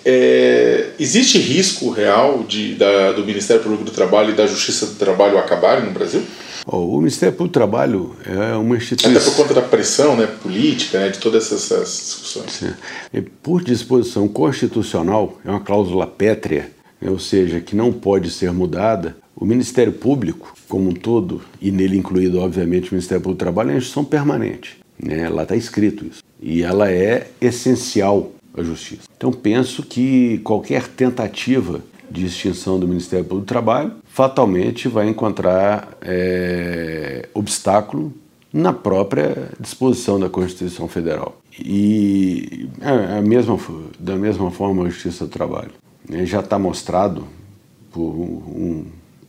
Speaker 4: É, existe risco real de, da, do Ministério Público do Trabalho e da Justiça do Trabalho acabarem no Brasil?
Speaker 5: O Ministério Público do Trabalho é uma instituição.
Speaker 4: Até por conta da pressão né, política, né, de todas essas discussões. Sim.
Speaker 5: E por disposição constitucional, é uma cláusula pétrea, né, ou seja, que não pode ser mudada. O Ministério Público, como um todo, e nele incluído, obviamente, o Ministério Público do Trabalho, é uma instituição permanente. Né, lá está escrito isso. E ela é essencial à justiça. Então, penso que qualquer tentativa de extinção do Ministério Público do Trabalho fatalmente vai encontrar é, obstáculo na própria disposição da Constituição Federal. E é, a mesma, da mesma forma a Justiça do Trabalho. Né, já está mostrado por um,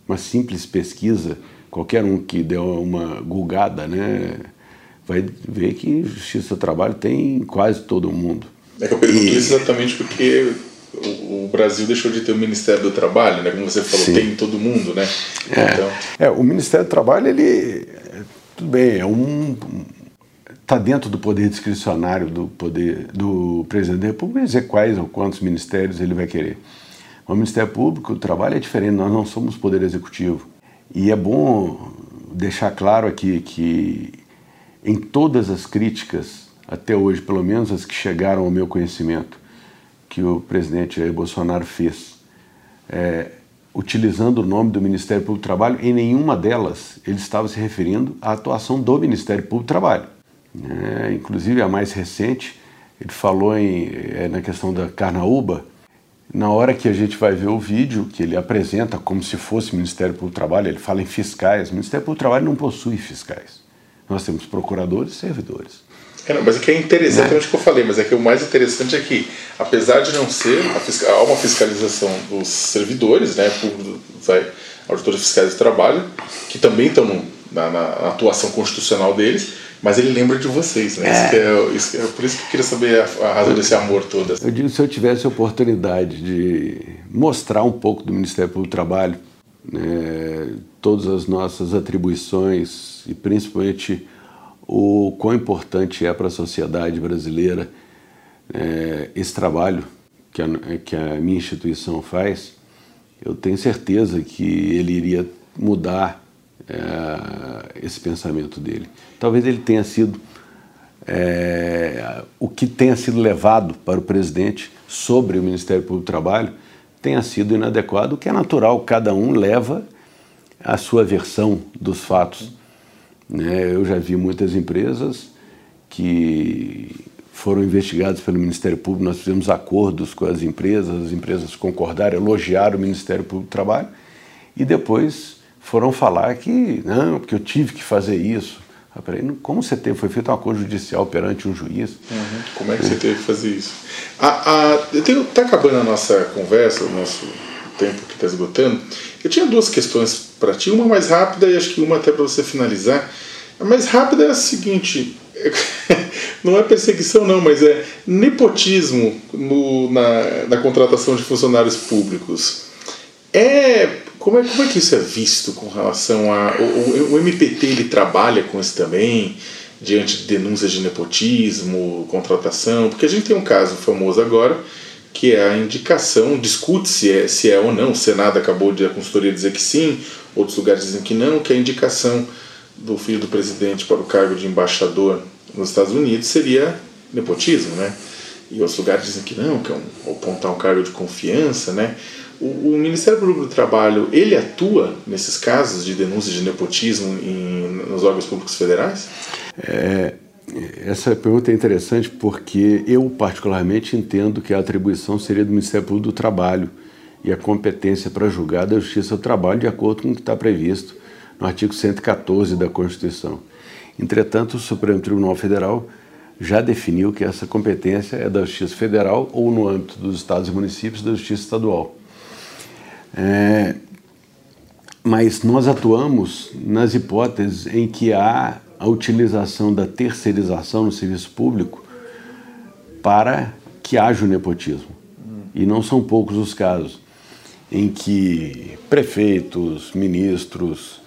Speaker 5: uma simples pesquisa, qualquer um que deu uma gulgada, né, vai ver que Justiça do Trabalho tem em quase todo mundo.
Speaker 4: É que eu pergunto e... isso exatamente porque Brasil deixou de ter o Ministério do Trabalho, né? Como você falou, Sim. tem em todo mundo, né?
Speaker 5: É, então... é, o Ministério do Trabalho, ele tudo bem, é um está dentro do poder discricionário do poder do presidente da República dizer quais ou quantos ministérios ele vai querer. O Ministério Público, o trabalho é diferente, nós não somos poder executivo. E é bom deixar claro aqui que em todas as críticas, até hoje, pelo menos as que chegaram ao meu conhecimento, que o presidente Jair Bolsonaro fez, é, utilizando o nome do Ministério Público do Trabalho, em nenhuma delas ele estava se referindo à atuação do Ministério Público do Trabalho. É, inclusive a mais recente, ele falou em, é, na questão da carnaúba. Na hora que a gente vai ver o vídeo que ele apresenta como se fosse Ministério Público do Trabalho, ele fala em fiscais. O Ministério Público do Trabalho não possui fiscais. Nós temos procuradores e servidores.
Speaker 4: É, não, mas é que é interessante né? o que eu falei, mas é que o mais interessante é que, apesar de não ser, há uma fiscalização dos servidores, né, por, vai, auditores fiscais de trabalho, que também estão no, na, na, atuação constitucional deles, mas ele lembra de vocês, né? É. Isso é, isso é, por isso que eu queria saber a, a razão desse amor todo.
Speaker 5: Eu digo, se eu tivesse a oportunidade de mostrar um pouco do Ministério Público do Trabalho, né, todas as nossas atribuições e principalmente o quão importante é para a sociedade brasileira é, esse trabalho que a, que a minha instituição faz, eu tenho certeza que ele iria mudar é, esse pensamento dele. Talvez ele tenha sido é, o que tenha sido levado para o presidente sobre o Ministério Público do Trabalho tenha sido inadequado, o que é natural, cada um leva a sua versão dos fatos. Né? Eu já vi muitas empresas que foram investigadas pelo Ministério Público, nós fizemos acordos com as empresas, as empresas concordaram, elogiaram o Ministério Público do Trabalho e depois foram falar que, não, porque eu tive que fazer isso. Como você teve? Foi feito um acordo judicial perante um juiz?
Speaker 4: Uhum. Como é que você teve que fazer isso? Está acabando a nossa conversa, o nosso tempo que está esgotando. Eu tinha duas questões para ti, uma mais rápida e acho que uma até para você finalizar. A mais rápida é a seguinte: [laughs] não é perseguição, não, mas é nepotismo no, na, na contratação de funcionários públicos. É como é, como é que isso é visto com relação a. O, o, MPT ele trabalha com isso também, diante de denúncias de nepotismo, contratação? Porque a gente tem um caso famoso agora que é a indicação, discute se é, se é ou não, o Senado acabou de a consultoria dizer que sim, outros lugares dizem que não, que a indicação do filho do presidente para o cargo de embaixador nos Estados Unidos seria nepotismo, né? E outros lugares dizem que não, que é um, apontar um cargo de confiança, né? O, o, Ministério Público do Trabalho, ele atua nesses casos de denúncias de nepotismo em, nos órgãos públicos federais?
Speaker 5: É, essa pergunta é interessante porque eu, particularmente, entendo que a atribuição seria do Ministério Público do Trabalho e a competência para julgar da Justiça do Trabalho, de acordo com o que está previsto no artigo 114 da Constituição. Entretanto, o Supremo Tribunal Federal já definiu que essa competência é da Justiça Federal ou, no âmbito dos estados e municípios, da Justiça Estadual. É, mas nós atuamos nas hipóteses em que há a utilização da terceirização no serviço público para que haja o nepotismo. E não são poucos os casos em que prefeitos, ministros,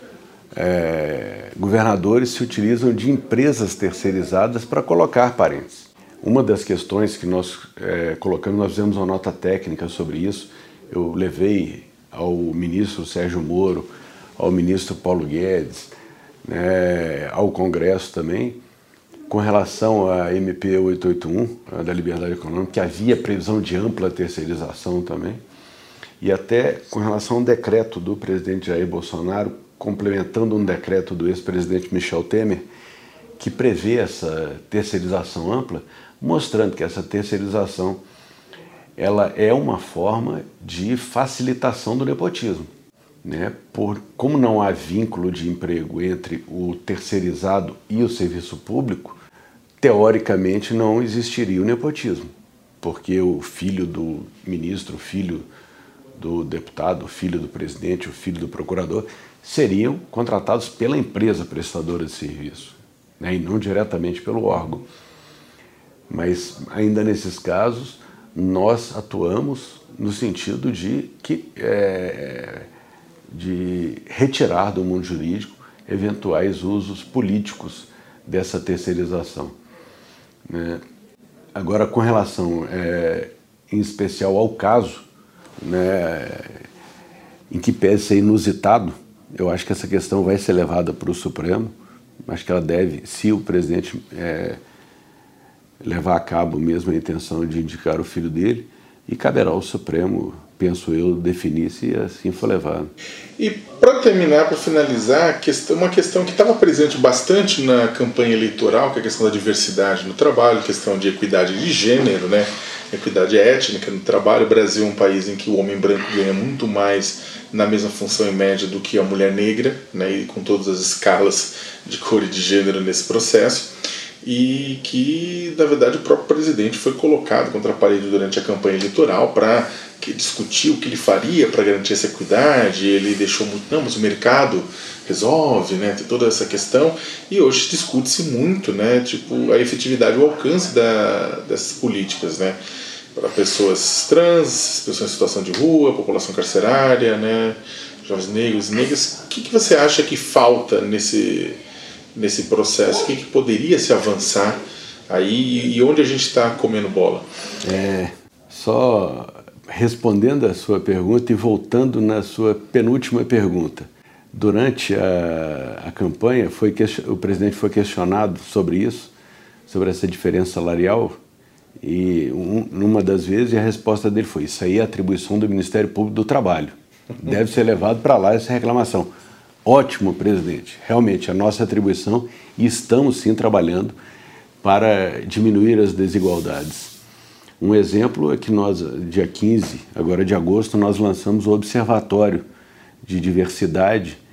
Speaker 5: é, governadores se utilizam de empresas terceirizadas para colocar parentes. Uma das questões que nós é, colocamos, nós fizemos uma nota técnica sobre isso, eu levei ao ministro Sérgio Moro, ao ministro Paulo Guedes, né, ao Congresso também, com relação à MP 881, da Liberdade Econômica, que havia previsão de ampla terceirização também, e até com relação ao decreto do presidente Jair Bolsonaro, complementando um decreto do ex-presidente Michel Temer, que prevê essa terceirização ampla, mostrando que essa terceirização ela é uma forma de facilitação do nepotismo. né, por, como não há vínculo de emprego entre o terceirizado e o serviço público, teoricamente não existiria o nepotismo, porque o filho do ministro, o filho do deputado, o filho do presidente, o filho do procurador seriam contratados pela empresa prestadora de serviço, né, e não diretamente pelo órgão. Mas ainda nesses casos, nós atuamos no sentido de que é, de retirar do mundo jurídico eventuais usos políticos dessa terceirização. Né? Agora, com relação, é, em especial ao caso, né, em que pese ser inusitado, eu acho que essa questão vai ser levada para o Supremo. Acho que ela deve, se o presidente é, levar a cabo mesmo a intenção de indicar o filho dele, e caberá ao Supremo, penso eu, definir se assim for levado.
Speaker 4: E para terminar, para finalizar, uma questão que estava presente bastante na campanha eleitoral, que é a questão da diversidade no trabalho, questão de equidade de gênero, né? Equidade étnica no trabalho. O Brasil é um país em que o homem branco ganha muito mais na mesma função em média do que a mulher negra, né? e com todas as escalas de cor e de gênero nesse processo e que, na verdade, o próprio presidente foi colocado contra a parede durante a campanha eleitoral para discutir o que ele faria para garantir essa equidade. Ele deixou muito, não, mas o mercado resolve, né? Tem toda essa questão e hoje discute-se muito, né? Tipo a efetividade, o alcance da, dessas políticas, né? Para pessoas trans, pessoas em situação de rua, população carcerária, né? Jovens negros, negras. O que, que você acha que falta nesse nesse processo? O que, que poderia se avançar aí e onde a gente está comendo bola?
Speaker 5: É, só respondendo a sua pergunta e voltando na sua penúltima pergunta. Durante a, a campanha, foi o presidente foi questionado sobre isso, sobre essa diferença salarial, e um, numa das vezes a resposta dele foi: Isso aí é atribuição do Ministério Público do Trabalho. Deve ser levado para lá essa reclamação. Ótimo, presidente. Realmente, a nossa atribuição e estamos sim trabalhando para diminuir as desigualdades. Um exemplo é que nós, dia 15, agora de agosto, nós lançamos o Observatório de Diversidade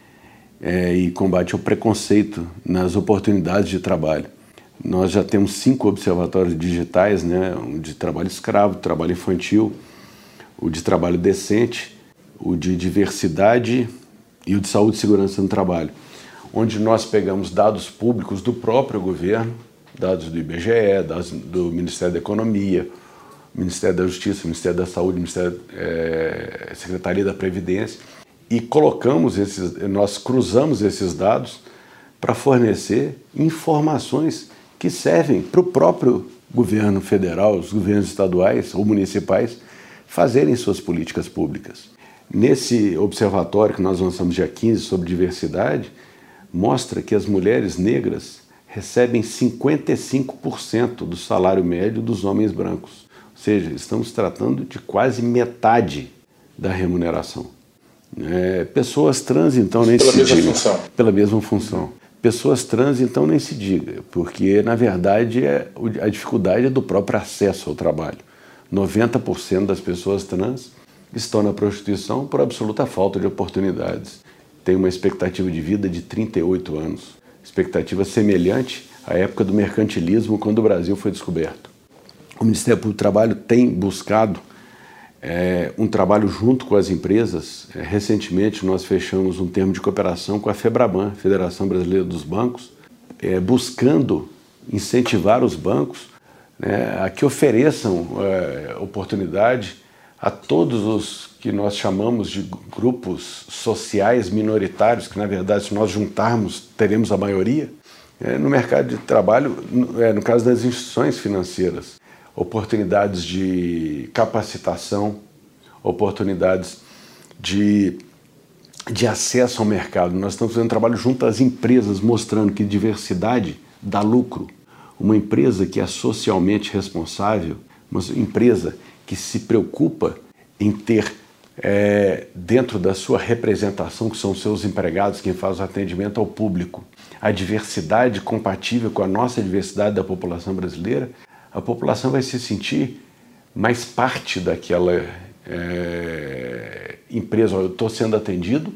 Speaker 5: é, e Combate ao Preconceito nas Oportunidades de Trabalho. Nós já temos cinco observatórios digitais, né, o de trabalho escravo, trabalho infantil, o de trabalho decente, o de diversidade e o de saúde e segurança no trabalho, onde nós pegamos dados públicos do próprio governo, dados do IBGE, dados do Ministério da Economia, Ministério da Justiça, Ministério da Saúde, Ministério, é, Secretaria da Previdência, e colocamos esses, nós cruzamos esses dados para fornecer informações que servem para o próprio governo federal, os governos estaduais ou municipais fazerem suas políticas públicas. Nesse observatório que nós lançamos dia 15 sobre diversidade, mostra que as mulheres negras recebem 55% do salário médio dos homens brancos. Ou seja, estamos tratando de quase metade da remuneração. É, pessoas trans, então, nem
Speaker 4: Pela
Speaker 5: se
Speaker 4: mesma
Speaker 5: diga.
Speaker 4: função.
Speaker 5: Pela mesma função. Pessoas trans, então, nem se diga, porque, na verdade, é, a dificuldade é do próprio acesso ao trabalho. 90% das pessoas trans estão na prostituição por absoluta falta de oportunidades. Tem uma expectativa de vida de 38 anos, expectativa semelhante à época do mercantilismo, quando o Brasil foi descoberto. O Ministério Público do Trabalho tem buscado é, um trabalho junto com as empresas. É, recentemente, nós fechamos um termo de cooperação com a FEBRABAN, Federação Brasileira dos Bancos, é, buscando incentivar os bancos né, a que ofereçam é, oportunidade a todos os que nós chamamos de grupos sociais minoritários, que na verdade, se nós juntarmos, teremos a maioria, é, no mercado de trabalho, no, é, no caso das instituições financeiras, oportunidades de capacitação, oportunidades de, de acesso ao mercado. Nós estamos fazendo trabalho junto às empresas, mostrando que diversidade dá lucro. Uma empresa que é socialmente responsável, uma empresa que se preocupa em ter é, dentro da sua representação, que são seus empregados, quem faz o atendimento ao público, a diversidade compatível com a nossa diversidade da população brasileira, a população vai se sentir mais parte daquela é, empresa, eu estou sendo atendido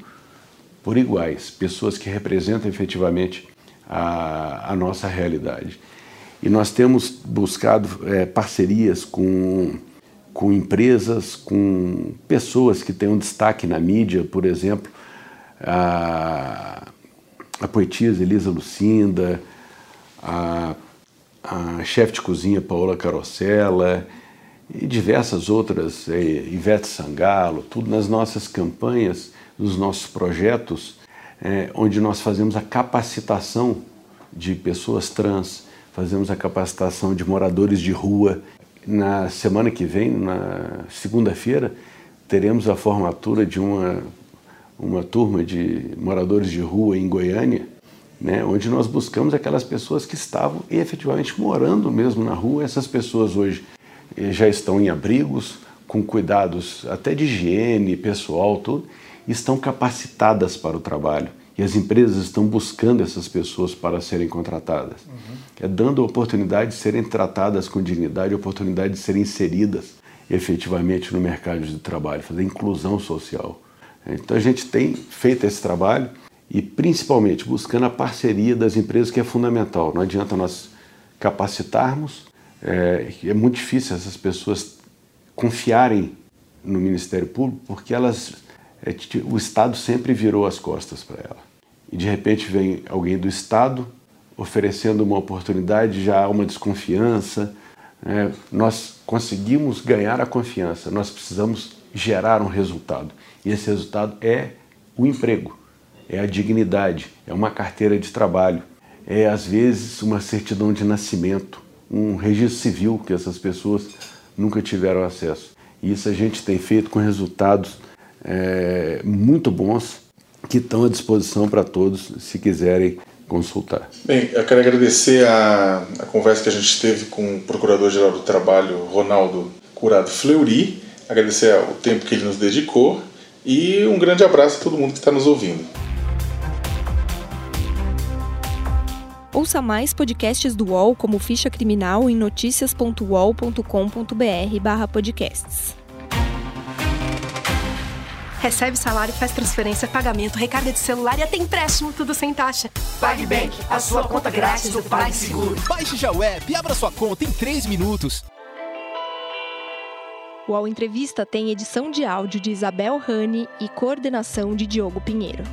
Speaker 5: por iguais, pessoas que representam efetivamente a, a nossa realidade. E nós temos buscado é, parcerias com, com empresas, com pessoas que têm um destaque na mídia, por exemplo, a, a poetisa Elisa Lucinda, a, a chefe de cozinha Paola Carosella e diversas outras, é, Ivete Sangalo, tudo nas nossas campanhas, nos nossos projetos, é, onde nós fazemos a capacitação de pessoas trans, fazemos a capacitação de moradores de rua. Na semana que vem, na segunda-feira, teremos a formatura de uma, uma turma de moradores de rua em Goiânia, né, onde nós buscamos aquelas pessoas que estavam efetivamente morando mesmo na rua. Essas pessoas hoje eh, já estão em abrigos, com cuidados até de higiene pessoal, tudo, estão capacitadas para o trabalho. E as empresas estão buscando essas pessoas para serem contratadas. Uhum. É dando a oportunidade de serem tratadas com dignidade, a oportunidade de serem inseridas efetivamente no mercado de trabalho, fazer inclusão social. Então a gente tem feito esse trabalho e principalmente buscando a parceria das empresas, que é fundamental. Não adianta nós capacitarmos, é, é muito difícil essas pessoas confiarem no Ministério Público, porque elas, é, o Estado sempre virou as costas para ela e de repente vem alguém do Estado oferecendo uma oportunidade, já há uma desconfiança. Né? Nós conseguimos ganhar a confiança, nós precisamos gerar um resultado. E esse resultado é o emprego, é a dignidade, é uma carteira de trabalho, é às vezes uma certidão de nascimento, um registro civil que essas pessoas nunca tiveram acesso. E isso a gente tem feito com resultados é, muito bons que estão à disposição para todos se quiserem consultar.
Speaker 4: Bem, eu quero agradecer a, a conversa que a gente teve com o Procurador-Geral do Trabalho, Ronaldo Curado Fleury, agradecer o tempo que ele nos dedicou e um grande abraço a todo mundo que está nos ouvindo.
Speaker 1: Ouça mais podcasts do UOL como Ficha Criminal em noticias.uol.com.br/podcasts.
Speaker 6: Recebe salário, faz transferência, pagamento, recarga de celular e até empréstimo, tudo sem taxa.
Speaker 2: PagBank, a sua conta grátis do PagSeguro.
Speaker 3: Baixe já o app e abra sua conta em 3 minutos.
Speaker 1: O UOL Entrevista tem edição de áudio de Isabel Rani e coordenação de Diogo Pinheiro.